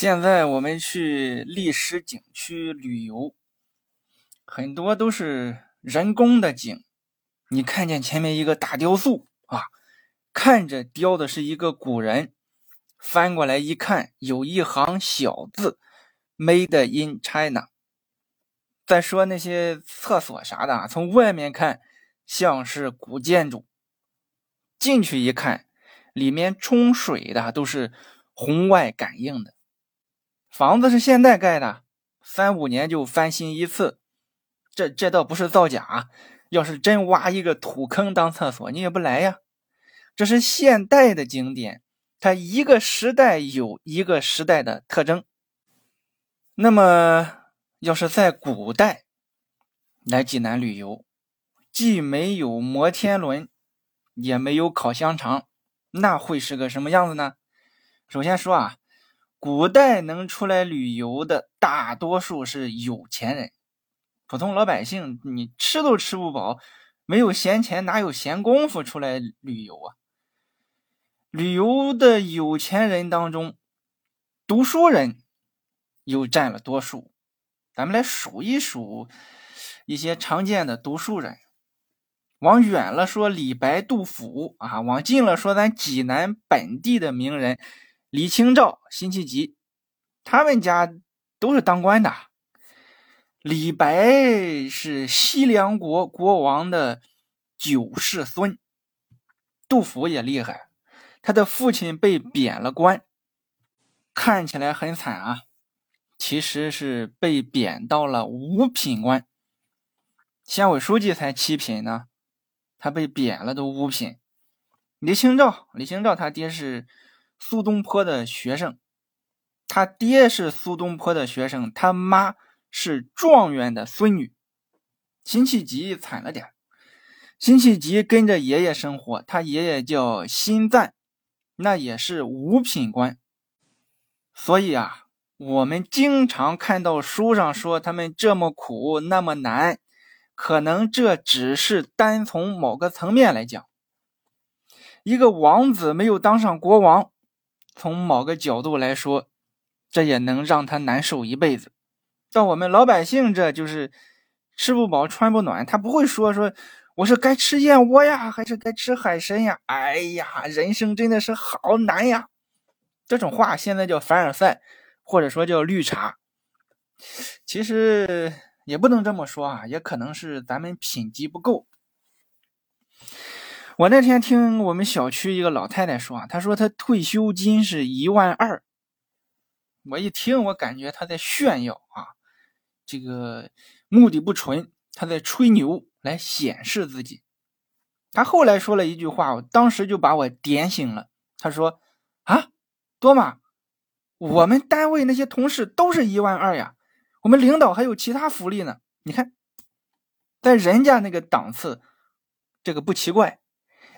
现在我们去历史景区旅游，很多都是人工的景。你看见前面一个大雕塑啊，看着雕的是一个古人，翻过来一看，有一行小字：“Made in China。”再说那些厕所啥的，从外面看像是古建筑，进去一看，里面冲水的都是红外感应的。房子是现代盖的，三五年就翻新一次。这这倒不是造假，要是真挖一个土坑当厕所，你也不来呀。这是现代的景点，它一个时代有一个时代的特征。那么，要是在古代来济南旅游，既没有摩天轮，也没有烤香肠，那会是个什么样子呢？首先说啊。古代能出来旅游的大多数是有钱人，普通老百姓你吃都吃不饱，没有闲钱，哪有闲工夫出来旅游啊？旅游的有钱人当中，读书人又占了多数。咱们来数一数一些常见的读书人，往远了说李白、杜甫啊，往近了说咱济南本地的名人。李清照、辛弃疾，他们家都是当官的。李白是西凉国国王的九世孙。杜甫也厉害，他的父亲被贬了官，看起来很惨啊，其实是被贬到了五品官。县委书记才七品呢，他被贬了都五品。李清照，李清照他爹是。苏东坡的学生，他爹是苏东坡的学生，他妈是状元的孙女。辛弃疾惨了点辛弃疾跟着爷爷生活，他爷爷叫辛赞，那也是五品官。所以啊，我们经常看到书上说他们这么苦那么难，可能这只是单从某个层面来讲，一个王子没有当上国王。从某个角度来说，这也能让他难受一辈子。到我们老百姓，这就是吃不饱穿不暖。他不会说说我是该吃燕窝呀，还是该吃海参呀？哎呀，人生真的是好难呀！这种话现在叫凡尔赛，或者说叫绿茶。其实也不能这么说啊，也可能是咱们品级不够。我那天听我们小区一个老太太说啊，她说她退休金是一万二。我一听，我感觉她在炫耀啊，这个目的不纯，她在吹牛来显示自己。她后来说了一句话，我当时就把我点醒了。她说：“啊，多吗？我们单位那些同事都是一万二呀，我们领导还有其他福利呢。你看，在人家那个档次，这个不奇怪。”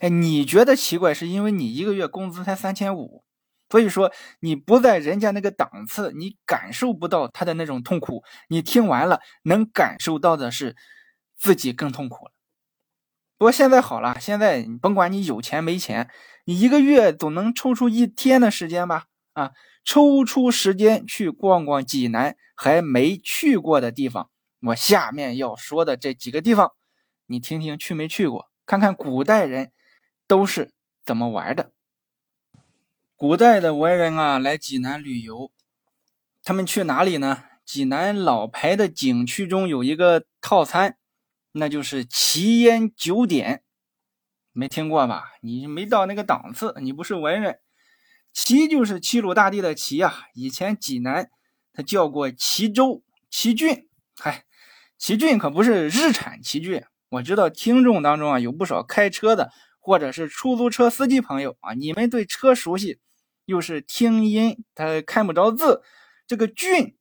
哎，你觉得奇怪，是因为你一个月工资才三千五，所以说你不在人家那个档次，你感受不到他的那种痛苦。你听完了，能感受到的是自己更痛苦了。不过现在好了，现在甭管你有钱没钱，你一个月总能抽出一天的时间吧？啊，抽出时间去逛逛济南还没去过的地方。我下面要说的这几个地方，你听听去没去过，看看古代人。都是怎么玩的？古代的文人啊，来济南旅游，他们去哪里呢？济南老牌的景区中有一个套餐，那就是奇烟九点，没听过吧？你没到那个档次，你不是文人。齐就是齐鲁大地的齐啊，以前济南它叫过齐州、齐郡。嗨，齐郡可不是日产齐骏。我知道听众当中啊，有不少开车的。或者是出租车司机朋友啊，你们对车熟悉，又是听音，他看不着字。这个郡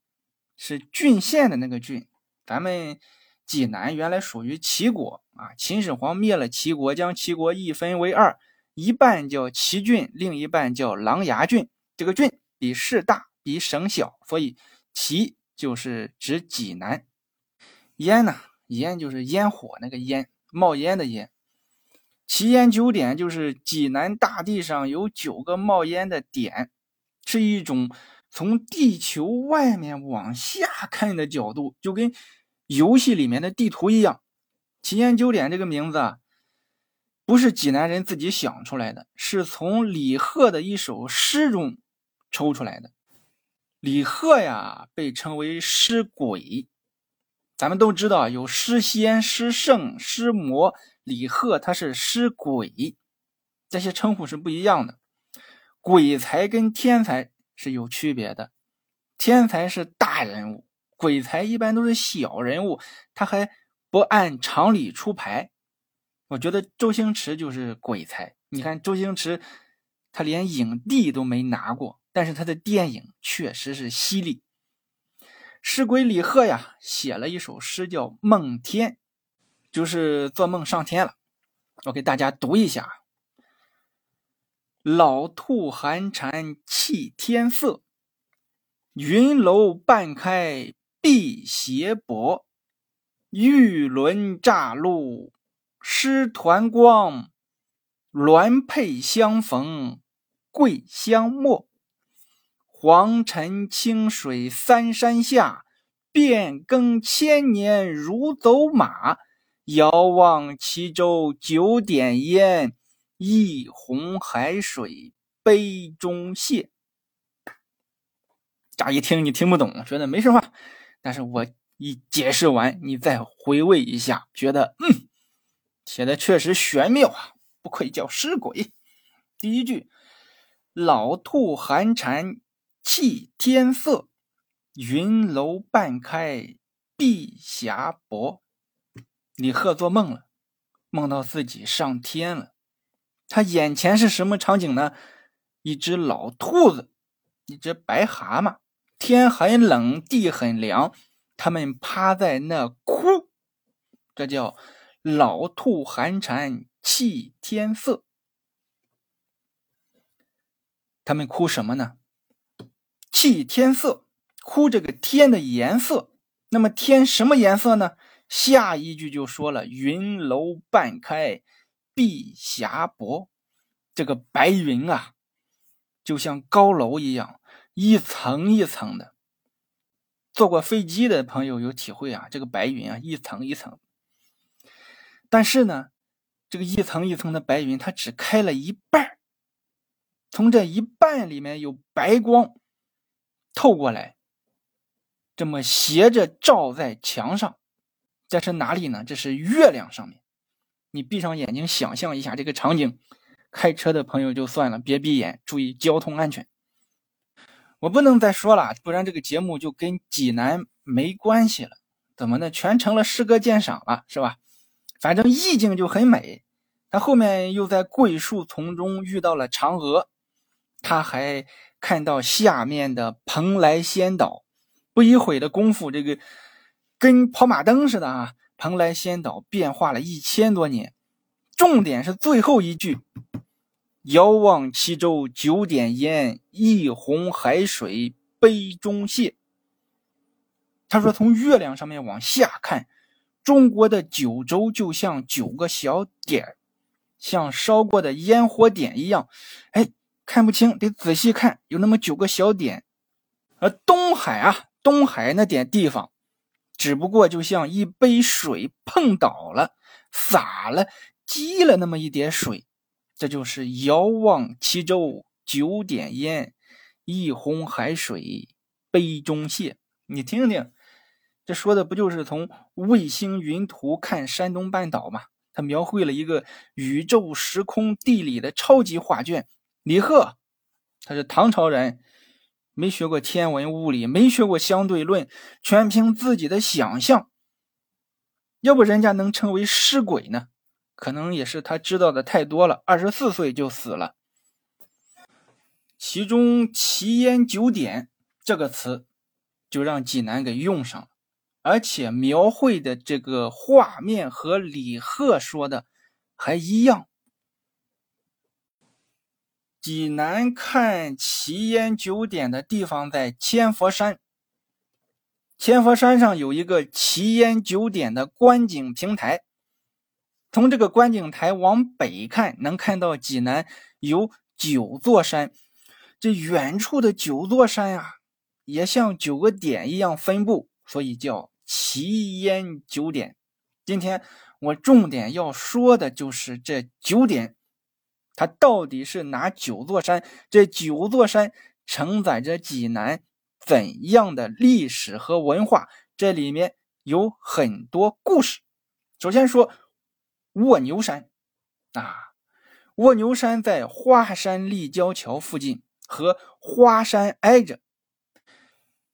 是郡县的那个郡，咱们济南原来属于齐国啊。秦始皇灭了齐国，将齐国一分为二，一半叫齐郡，另一半叫琅琊郡。这个郡比市大，比省小，所以齐就是指济南。烟呢，烟就是烟火那个烟，冒烟的烟。奇烟九点就是济南大地上有九个冒烟的点，是一种从地球外面往下看的角度，就跟游戏里面的地图一样。奇烟九点这个名字啊，不是济南人自己想出来的，是从李贺的一首诗中抽出来的。李贺呀，被称为诗鬼。咱们都知道有诗仙、诗圣、诗魔，李贺他是诗鬼，这些称呼是不一样的。鬼才跟天才是有区别的，天才是大人物，鬼才一般都是小人物，他还不按常理出牌。我觉得周星驰就是鬼才，你看周星驰，他连影帝都没拿过，但是他的电影确实是犀利。诗鬼李贺呀，写了一首诗叫《梦天》，就是做梦上天了。我给大家读一下：老兔寒蝉泣天色，云楼半开碧斜薄。玉轮乍露湿团光，鸾佩相逢桂香没。黄尘清水三山下，变更千年如走马。遥望岐州九点烟，一泓海水杯中泻。乍一听你听不懂，觉得没什么，但是我一解释完，你再回味一下，觉得嗯，写的确实玄妙啊，不愧叫诗鬼。第一句，老兔寒蝉。泣天色，云楼半开碧霞薄。李贺做梦了，梦到自己上天了。他眼前是什么场景呢？一只老兔子，一只白蛤蟆。天很冷，地很凉，他们趴在那哭。这叫老兔寒蝉泣天色。他们哭什么呢？泣天色，哭这个天的颜色。那么天什么颜色呢？下一句就说了：“云楼半开碧霞薄。”这个白云啊，就像高楼一样，一层一层的。坐过飞机的朋友有体会啊，这个白云啊，一层一层。但是呢，这个一层一层的白云，它只开了一半从这一半里面有白光。透过来，这么斜着照在墙上，这是哪里呢？这是月亮上面。你闭上眼睛想象一下这个场景。开车的朋友就算了，别闭眼，注意交通安全。我不能再说了，不然这个节目就跟济南没关系了。怎么呢？全成了诗歌鉴赏了，是吧？反正意境就很美。他后面又在桂树丛中遇到了嫦娥，他还。看到下面的蓬莱仙岛，不一会的功夫，这个跟跑马灯似的啊！蓬莱仙岛变化了一千多年。重点是最后一句：“遥望岐州九点烟，一泓海水杯中泻。”他说：“从月亮上面往下看，中国的九州就像九个小点像烧过的烟火点一样。”哎。看不清，得仔细看，有那么九个小点。而东海啊，东海那点地方，只不过就像一杯水碰倒了，洒了，积了那么一点水。这就是遥望岐州九点烟，一泓海水杯中泻。你听听，这说的不就是从卫星云图看山东半岛吗？他描绘了一个宇宙时空地理的超级画卷。李贺，他是唐朝人，没学过天文物理，没学过相对论，全凭自己的想象。要不人家能称为诗鬼呢？可能也是他知道的太多了，二十四岁就死了。其中“奇烟九点”这个词，就让济南给用上了，而且描绘的这个画面和李贺说的还一样。济南看奇烟九点的地方在千佛山。千佛山上有一个奇烟九点的观景平台，从这个观景台往北看，能看到济南有九座山。这远处的九座山呀，也像九个点一样分布，所以叫奇烟九点。今天我重点要说的就是这九点，它到底是哪九座山？这九座山承载着济南怎样的历史和文化？这里面有很多故事。首先说卧牛山啊，卧牛山在花山立交桥附近，和花山挨着。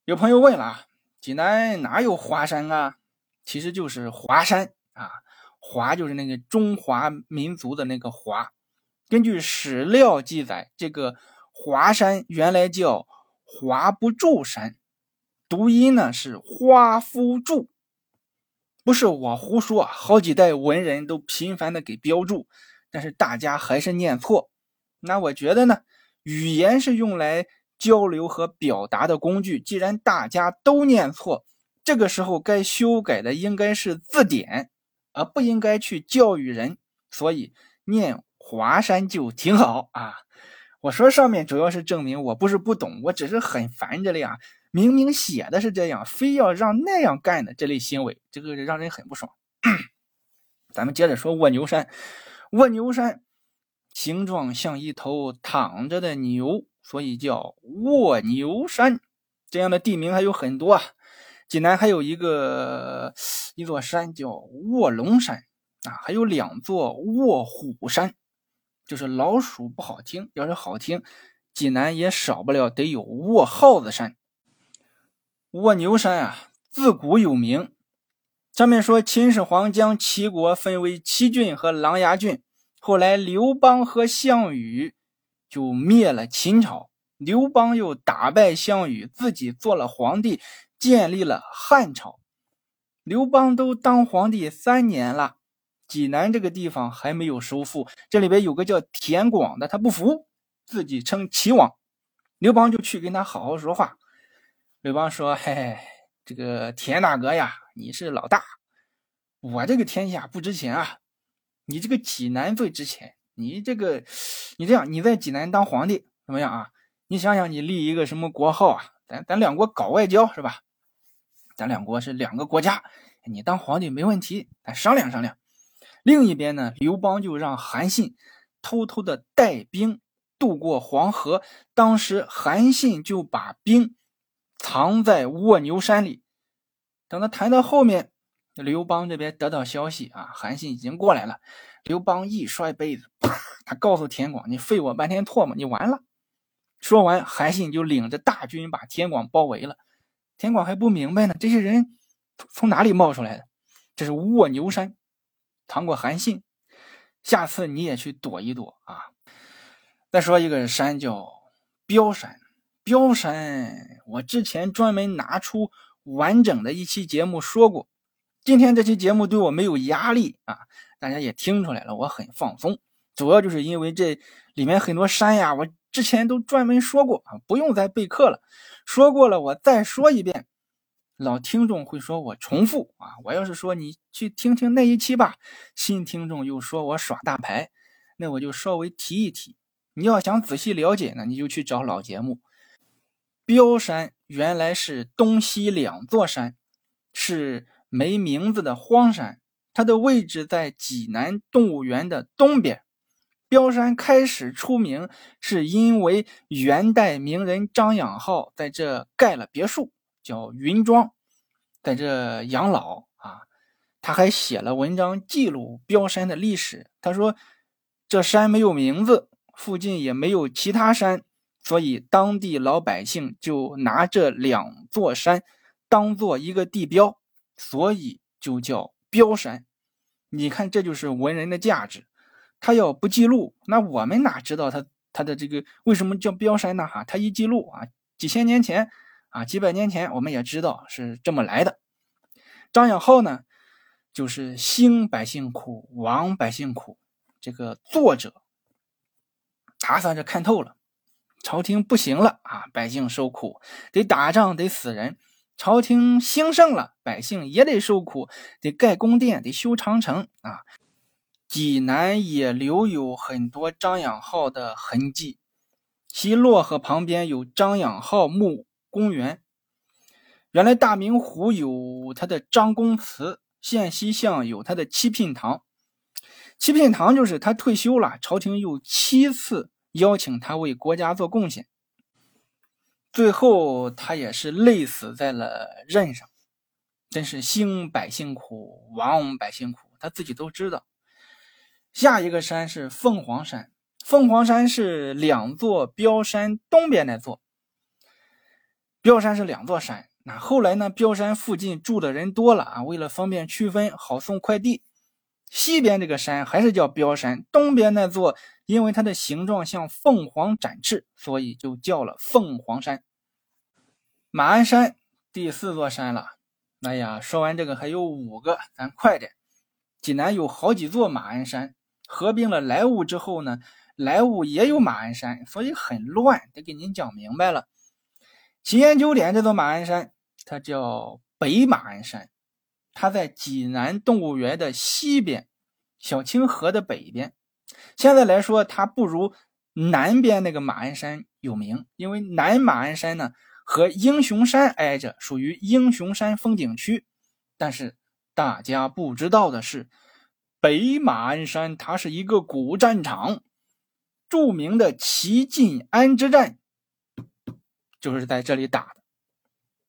有朋友问了啊，济南哪有华山啊？其实就是华山啊，华就是那个中华民族的那个华。根据史料记载，这个华山原来叫华不住山，读音呢是花夫住，不是我胡说，好几代文人都频繁的给标注，但是大家还是念错。那我觉得呢，语言是用来。交流和表达的工具，既然大家都念错，这个时候该修改的应该是字典，而不应该去教育人。所以念华山就挺好啊！我说上面主要是证明我不是不懂，我只是很烦这类啊，明明写的是这样，非要让那样干的这类行为，这个让人很不爽。咱们接着说卧牛山，卧牛山形状像一头躺着的牛。所以叫卧牛山，这样的地名还有很多啊。济南还有一个一座山叫卧龙山啊，还有两座卧虎山，就是老鼠不好听，要是好听，济南也少不了得有卧耗子山。卧牛山啊，自古有名。上面说秦始皇将齐国分为七郡和琅琊郡，后来刘邦和项羽。就灭了秦朝，刘邦又打败项羽，自己做了皇帝，建立了汉朝。刘邦都当皇帝三年了，济南这个地方还没有收复。这里边有个叫田广的，他不服，自己称齐王。刘邦就去跟他好好说话。刘邦说：“嘿嘿，这个田大哥呀，你是老大，我这个天下不值钱啊，你这个济南最值钱。”你这个，你这样，你在济南当皇帝怎么样啊？你想想，你立一个什么国号啊？咱咱两国搞外交是吧？咱两国是两个国家，你当皇帝没问题，咱商量商量。另一边呢，刘邦就让韩信偷偷的带兵渡过黄河，当时韩信就把兵藏在卧牛山里。等他谈到后面，刘邦这边得到消息啊，韩信已经过来了。刘邦一摔杯子，啪！他告诉田广：“你废我半天唾沫，你完了。”说完，韩信就领着大军把田广包围了。田广还不明白呢，这些人从哪里冒出来的？这是卧牛山藏过韩信，下次你也去躲一躲啊！再说一个山叫标山，标山我之前专门拿出完整的一期节目说过。今天这期节目对我没有压力啊。大家也听出来了，我很放松，主要就是因为这里面很多山呀，我之前都专门说过啊，不用再备课了。说过了，我再说一遍，老听众会说我重复啊。我要是说你去听听那一期吧，新听众又说我耍大牌，那我就稍微提一提。你要想仔细了解呢，你就去找老节目。彪山原来是东西两座山，是没名字的荒山。它的位置在济南动物园的东边。彪山开始出名，是因为元代名人张养浩在这盖了别墅，叫云庄，在这养老啊。他还写了文章记录标山的历史。他说，这山没有名字，附近也没有其他山，所以当地老百姓就拿这两座山当做一个地标，所以就叫。标山，你看这就是文人的价值。他要不记录，那我们哪知道他他的这个为什么叫标山呢？哈，他一记录啊，几千年前啊，几百年前，我们也知道是这么来的。张养浩呢，就是兴百姓苦，亡百姓苦。这个作者，他算是看透了，朝廷不行了啊，百姓受苦，得打仗，得死人。朝廷兴盛了，百姓也得受苦，得盖宫殿，得修长城啊。济南也留有很多张养浩的痕迹，其漯河旁边有张养浩墓公园，原来大明湖有他的张公祠，县西巷有他的七品堂。七品堂就是他退休了，朝廷又七次邀请他为国家做贡献，最后他也是累死在了任上。真是兴百姓苦，亡百姓苦，他自己都知道。下一个山是凤凰山，凤凰山是两座标山东边那座。标山是两座山。那后来呢？标山附近住的人多了啊，为了方便区分，好送快递。西边这个山还是叫标山，东边那座因为它的形状像凤凰展翅，所以就叫了凤凰山。马鞍山第四座山了。哎呀，说完这个还有五个，咱快点。济南有好几座马鞍山，合并了莱芜之后呢，莱芜也有马鞍山，所以很乱，得给您讲明白了。奇岩九点这座马鞍山。它叫北马鞍山，它在济南动物园的西边，小清河的北边。现在来说，它不如南边那个马鞍山有名，因为南马鞍山呢和英雄山挨着，属于英雄山风景区。但是大家不知道的是，北马鞍山它是一个古战场，著名的齐晋安之战就是在这里打的。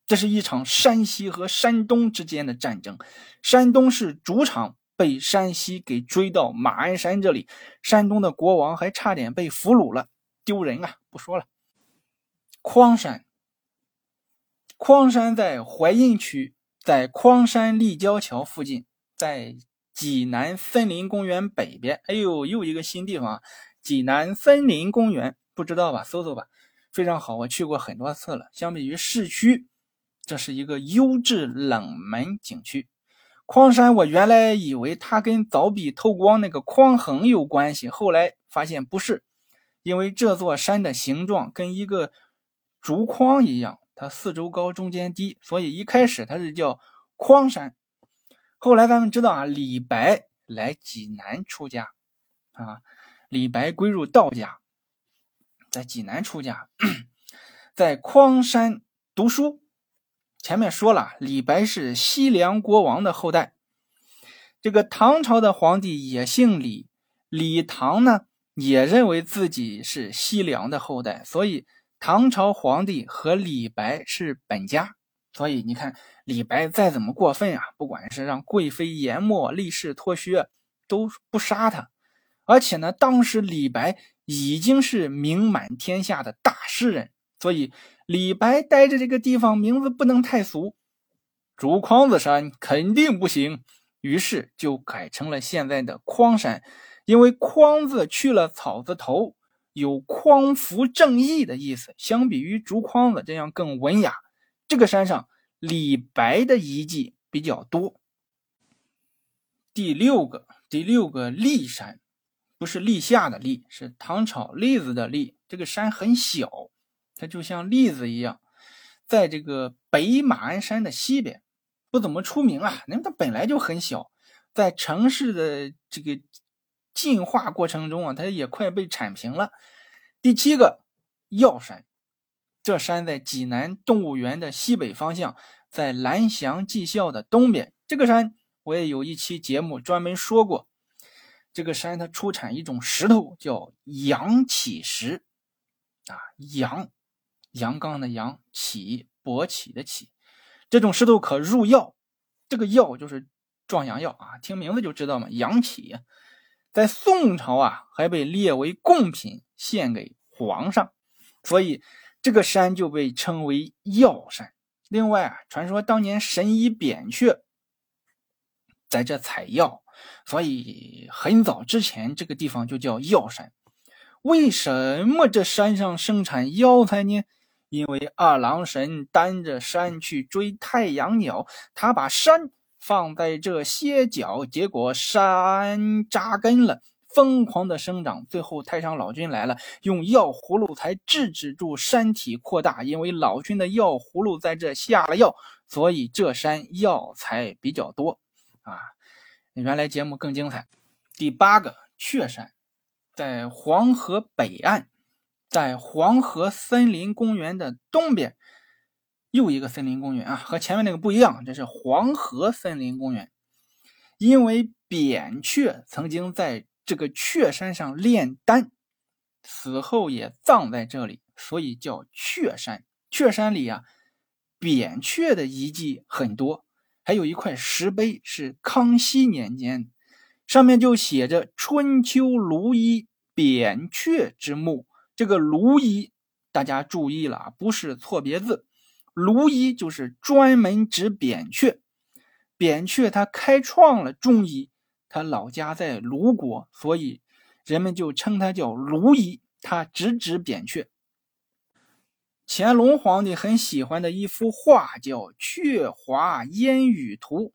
这是一场山西和山东之间的战争，山东是主场，被山西给追到马鞍山这里，山东的国王还差点被俘虏了，丢人啊！不说了。匡山，匡山在淮阴区，在匡山立交桥附近，在济南森林公园北边。哎呦，又一个新地方，济南森林公园，不知道吧？搜搜吧，非常好，我去过很多次了。相比于市区。这是一个优质冷门景区，匡山。我原来以为它跟凿壁透光那个匡衡有关系，后来发现不是，因为这座山的形状跟一个竹筐一样，它四周高，中间低，所以一开始它是叫匡山。后来咱们知道啊，李白来济南出家啊，李白归入道家，在济南出家，在匡山读书。前面说了，李白是西凉国王的后代。这个唐朝的皇帝也姓李，李唐呢也认为自己是西凉的后代，所以唐朝皇帝和李白是本家。所以你看，李白再怎么过分啊，不管是让贵妃研墨、立誓脱靴，都不杀他。而且呢，当时李白已经是名满天下的大诗人，所以。李白待着这个地方名字不能太俗，竹筐子山肯定不行，于是就改成了现在的匡山。因为匡字去了草字头，有匡扶正义的意思，相比于竹筐子这样更文雅。这个山上李白的遗迹比较多。第六个，第六个骊山，不是立夏的立，是唐朝栗子的栗。这个山很小。它就像栗子一样，在这个北马鞍山的西边，不怎么出名啊。那它本来就很小，在城市的这个进化过程中啊，它也快被铲平了。第七个药山，这山在济南动物园的西北方向，在蓝翔技校的东边。这个山我也有一期节目专门说过。这个山它出产一种石头，叫阳起石啊，阳。阳刚的阳起勃起的起，这种石头可入药，这个药就是壮阳药啊，听名字就知道嘛。阳起，在宋朝啊还被列为贡品献给皇上，所以这个山就被称为药山。另外啊，传说当年神医扁鹊在这采药，所以很早之前这个地方就叫药山。为什么这山上生产药材呢？因为二郎神担着山去追太阳鸟，他把山放在这歇脚，结果山扎根了，疯狂的生长。最后太上老君来了，用药葫芦才制止住山体扩大。因为老君的药葫芦在这下了药，所以这山药材比较多啊。原来节目更精彩。第八个雀山，在黄河北岸。在黄河森林公园的东边，又一个森林公园啊，和前面那个不一样，这是黄河森林公园。因为扁鹊曾经在这个鹊山上炼丹，死后也葬在这里，所以叫雀山。雀山里啊，扁鹊的遗迹很多，还有一块石碑是康熙年间，上面就写着“春秋卢衣扁鹊之墓”。这个卢衣，大家注意了啊，不是错别字，卢衣就是专门指扁鹊。扁鹊他开创了中医，他老家在卢国，所以人们就称他叫卢衣。他直指扁鹊。乾隆皇帝很喜欢的一幅画叫《鹊华烟雨图》，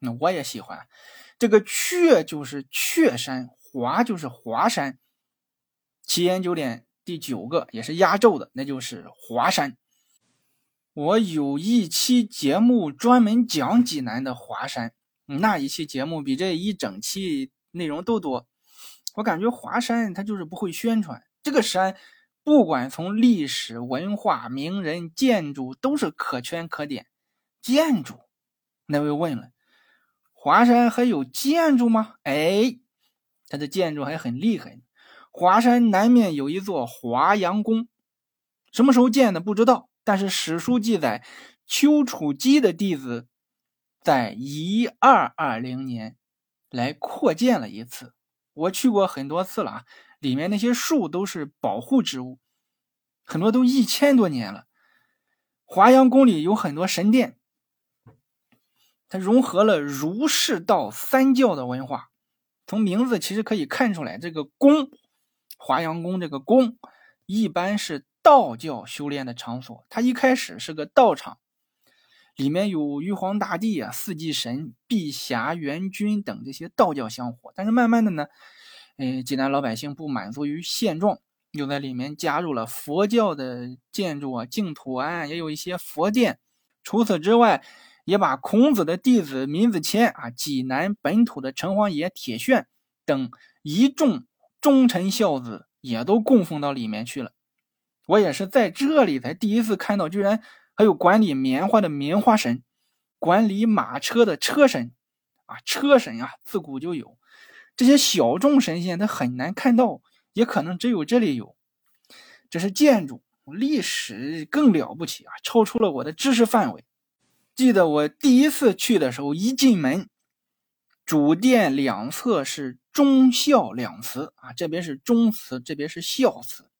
那我也喜欢。这个“鹊”就是鹊山，“华”就是华山。奇研究点第九个也是压轴的，那就是华山。我有一期节目专门讲济南的华山，那一期节目比这一整期内容都多。我感觉华山它就是不会宣传这个山。不管从历史文化、名人、建筑，都是可圈可点。建筑，那位问了，华山还有建筑吗？哎，它的建筑还很厉害。华山南面有一座华阳宫，什么时候建的不知道，但是史书记载，丘处机的弟子在一二二零年来扩建了一次。我去过很多次了啊。里面那些树都是保护植物，很多都一千多年了。华阳宫里有很多神殿，它融合了儒释道三教的文化。从名字其实可以看出来，这个宫，华阳宫这个宫，一般是道教修炼的场所。它一开始是个道场，里面有玉皇大帝啊、四季神、碧霞元君等这些道教香火。但是慢慢的呢。哎，济南老百姓不满足于现状，又在里面加入了佛教的建筑啊，净土庵也有一些佛殿。除此之外，也把孔子的弟子闵子骞啊，济南本土的城隍爷铁铉等一众忠臣孝子也都供奉到里面去了。我也是在这里才第一次看到，居然还有管理棉花的棉花神，管理马车的车神啊，车神啊，自古就有。这些小众神仙，他很难看到，也可能只有这里有。这是建筑历史更了不起啊，超出了我的知识范围。记得我第一次去的时候，一进门，主殿两侧是忠孝两祠啊，这边是忠祠，这边是孝祠。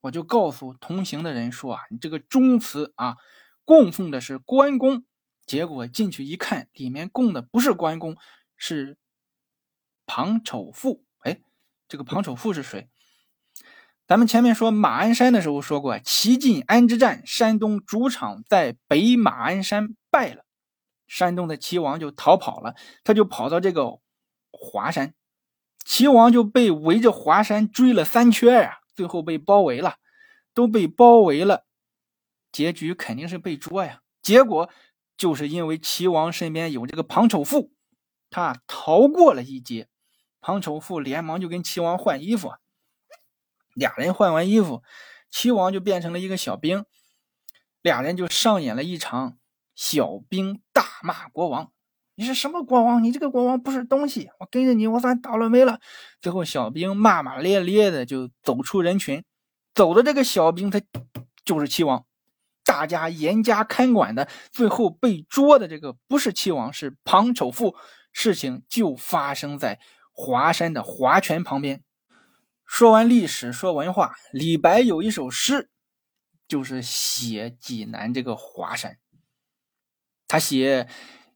我就告诉同行的人说啊，你这个忠祠啊，供奉的是关公。结果进去一看，里面供的不是关公，是。庞丑富，哎，这个庞丑富是谁？咱们前面说马鞍山的时候说过，齐晋安之战，山东主场在北马鞍山败了，山东的齐王就逃跑了，他就跑到这个华山，齐王就被围着华山追了三圈呀，最后被包围了，都被包围了，结局肯定是被捉呀。结果就是因为齐王身边有这个庞丑富，他逃过了一劫。庞丑富连忙就跟齐王换衣服，俩人换完衣服，齐王就变成了一个小兵，俩人就上演了一场小兵大骂国王：“你是什么国王？你这个国王不是东西！我跟着你，我算倒了霉了。”最后，小兵骂骂咧咧的就走出人群，走的这个小兵他就是齐王，大家严加看管的，最后被捉的这个不是齐王，是庞丑富。事情就发生在。华山的华泉旁边。说完历史，说文化。李白有一首诗，就是写济南这个华山。他写：“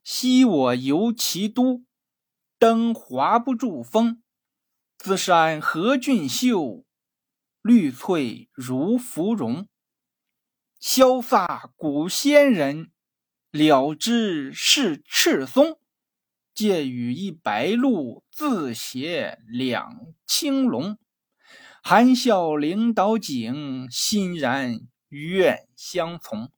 昔我游其都，登华不住峰。自山何俊秀，绿翠如芙蓉。潇洒古仙人，了知是赤松。”借与一白鹭，自携两青龙。含笑领导景，欣然愿相从。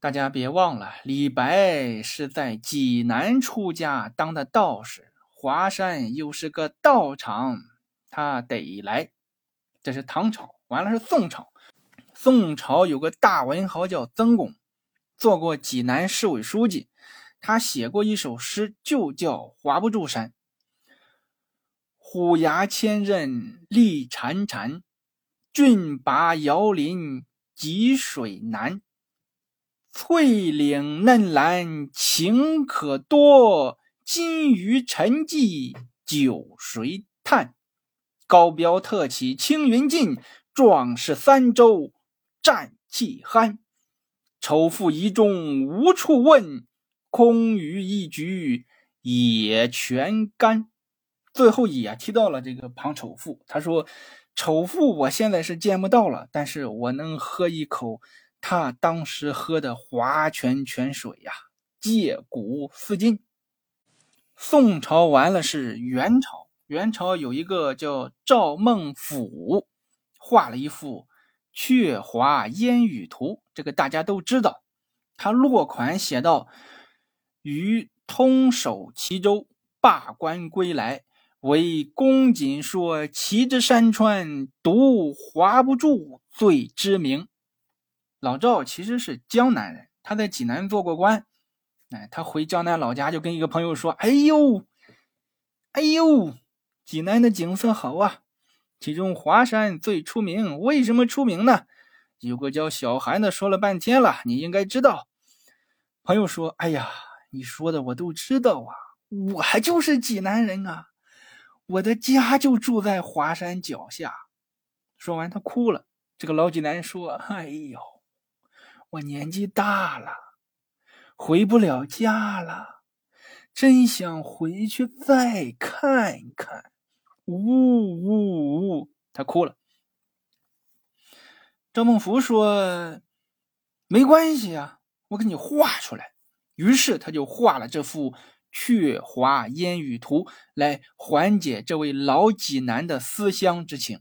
大家别忘了，李白是在济南出家当的道士，华山又是个道场，他得来。这是唐朝，完了是宋朝。宋朝有个大文豪叫曾巩，做过济南市委书记，他写过一首诗，就叫《划不住山》。虎牙千仞立潺潺，峻拔遥林积水难。翠岭嫩蓝晴可多，金鱼沉寂酒谁叹？高标特起青云尽，壮士三周战气酣。丑妇疑中无处问，空余一局也全干。最后也提到了这个庞丑妇，他说：“丑妇我现在是见不到了，但是我能喝一口他当时喝的华泉泉水呀，借古思今。”宋朝完了是元朝，元朝有一个叫赵孟俯，画了一幅《鹊华烟雨图》，这个大家都知道。他落款写道：“于通守齐州，罢官归来。”为公瑾说：“齐之山川，独划不住最知名。”老赵其实是江南人，他在济南做过官。哎，他回江南老家就跟一个朋友说：“哎呦，哎呦，济南的景色好啊，其中华山最出名。为什么出名呢？有个叫小韩的说了半天了，你应该知道。”朋友说：“哎呀，你说的我都知道啊，我还就是济南人啊。”我的家就住在华山脚下。说完，他哭了。这个老济南说：“哎呦，我年纪大了，回不了家了，真想回去再看看。”呜呜呜，他哭了。赵孟頫说：“没关系啊，我给你画出来。”于是他就画了这幅。《鹊华烟雨图》来缓解这位老济南的思乡之情。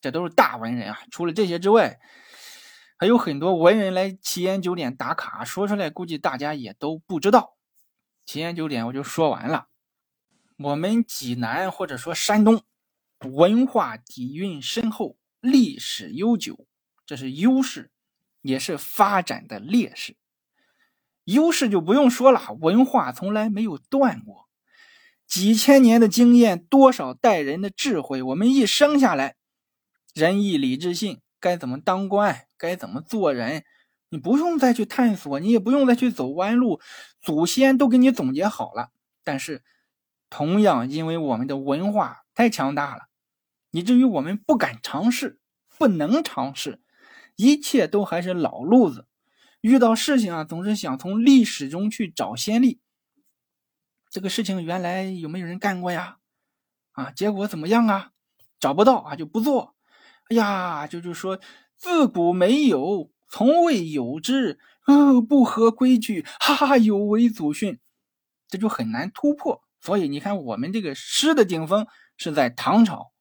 这都是大文人啊！除了这些之外，还有很多文人来奇岩酒点打卡，说出来估计大家也都不知道。奇岩酒点我就说完了。我们济南或者说山东，文化底蕴深厚，历史悠久，这是优势，也是发展的劣势。优势就不用说了，文化从来没有断过，几千年的经验，多少代人的智慧，我们一生下来，仁义礼智信该怎么当官，该怎么做人，你不用再去探索，你也不用再去走弯路，祖先都给你总结好了。但是，同样因为我们的文化太强大了，以至于我们不敢尝试，不能尝试，一切都还是老路子。遇到事情啊，总是想从历史中去找先例。这个事情原来有没有人干过呀？啊，结果怎么样啊？找不到啊，就不做。哎呀，就就说自古没有，从未有之。呃，不合规矩，哈哈，有违祖训，这就很难突破。所以你看，我们这个诗的顶峰是在唐朝，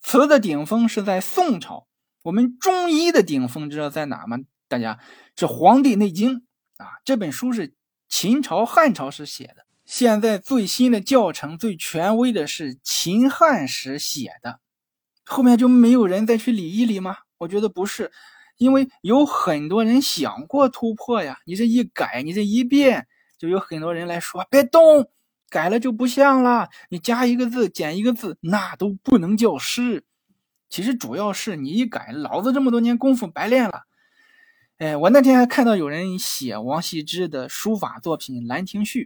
词的顶峰是在宋朝，我们中医的顶峰知道在哪吗？大家是《黄帝内经》啊，这本书是秦朝、汉朝时写的。现在最新的教程、最权威的是秦汉时写的，后面就没有人再去理一理吗？我觉得不是，因为有很多人想过突破呀。你这一改，你这一变，就有很多人来说别动，改了就不像了。你加一个字、减一个字，那都不能叫诗。其实主要是你一改，老子这么多年功夫白练了。哎，我那天还看到有人写王羲之的书法作品《兰亭序》，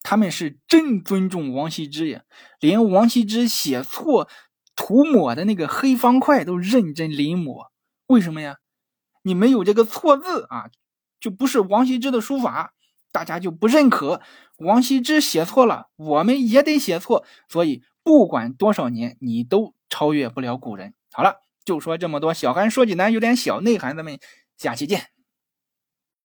他们是真尊重王羲之呀，连王羲之写错涂抹的那个黑方块都认真临摹。为什么呀？你没有这个错字啊，就不是王羲之的书法，大家就不认可。王羲之写错了，我们也得写错。所以不管多少年，你都超越不了古人。好了，就说这么多。小韩说济南有点小内涵，咱们。下期见。